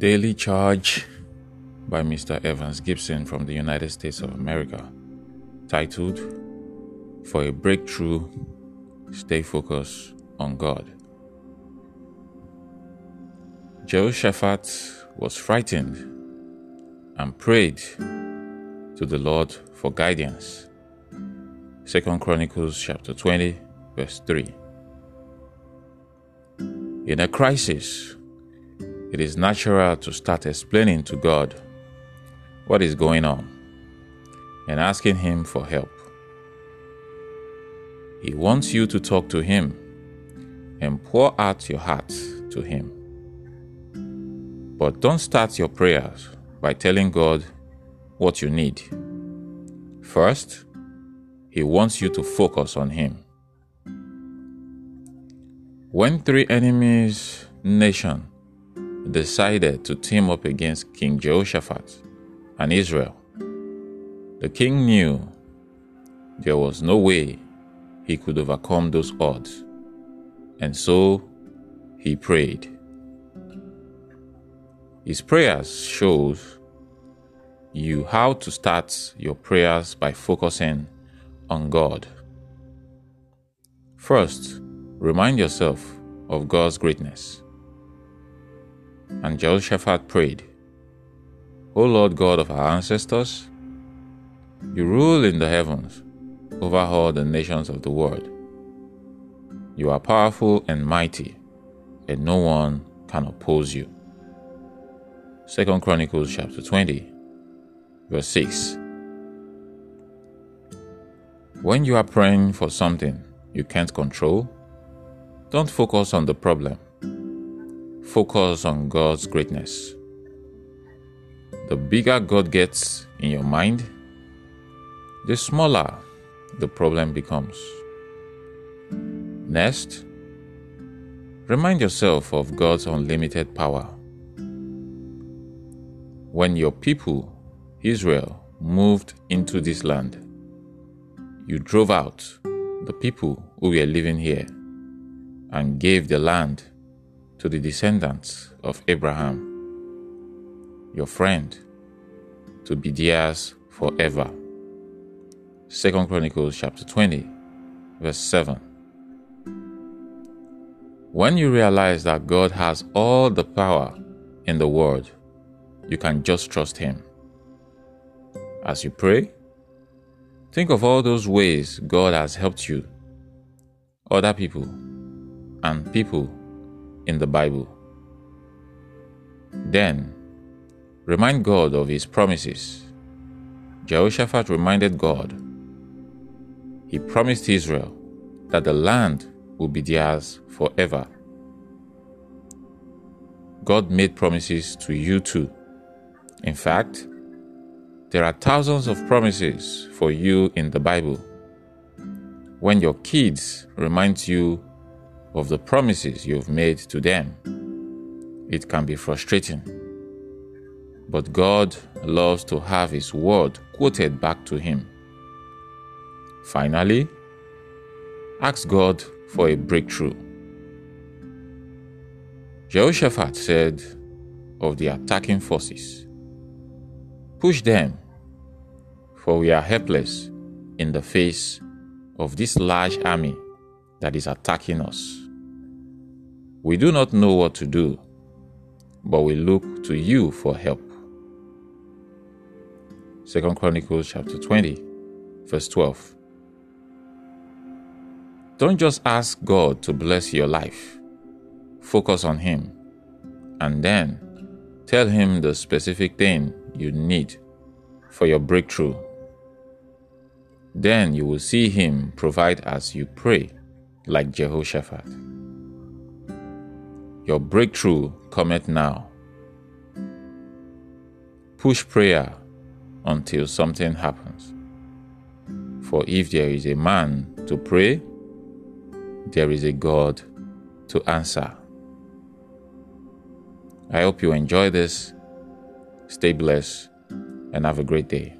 Daily Charge by Mr. Evans Gibson from the United States of America, titled For a Breakthrough, Stay Focused on God. Jehoshaphat was frightened and prayed to the Lord for guidance. Second Chronicles chapter 20 verse 3. In a crisis, it is natural to start explaining to God what is going on and asking Him for help. He wants you to talk to Him and pour out your heart to Him. But don't start your prayers by telling God what you need. First, He wants you to focus on Him. When three enemies nation decided to team up against King Jehoshaphat and Israel, the king knew there was no way he could overcome those odds, and so he prayed. His prayers shows you how to start your prayers by focusing on God. First, remind yourself of God's greatness. And Jehoshaphat prayed, O Lord God of our ancestors, you rule in the heavens over all the nations of the world. You are powerful and mighty, and no one can oppose you. Second Chronicles chapter 20, verse 6. When you are praying for something you can't control, don't focus on the problem. Focus on God's greatness. The bigger God gets in your mind, the smaller the problem becomes. Next, remind yourself of God's unlimited power. When your people, Israel, moved into this land, you drove out the people who were living here and gave the land to the descendants of Abraham, your friend, to be theirs forever. 2 Chronicles chapter 20, verse 7. When you realize that God has all the power in the world, you can just trust Him. As you pray, think of all those ways God has helped you, other people, and people in the Bible. Then, remind God of His promises. Jehoshaphat reminded God. He promised Israel that the land would be theirs forever. God made promises to you too. In fact, there are thousands of promises for you in the Bible. When your kids remind you of the promises you've made to them. It can be frustrating. But God loves to have His word quoted back to Him. Finally, ask God for a breakthrough. Jehoshaphat said of the attacking forces, Push them, for we are helpless in the face of this large army that is attacking us. We do not know what to do, but we look to you for help. 2 Chronicles chapter 20, verse 12. Don't just ask God to bless your life. Focus on Him. And then tell Him the specific thing you need for your breakthrough. Then you will see Him provide as you pray like Jehoshaphat. Your breakthrough cometh now. Push prayer until something happens. For if there is a man to pray, there is a God to answer. I hope you enjoy this. Stay blessed and have a great day.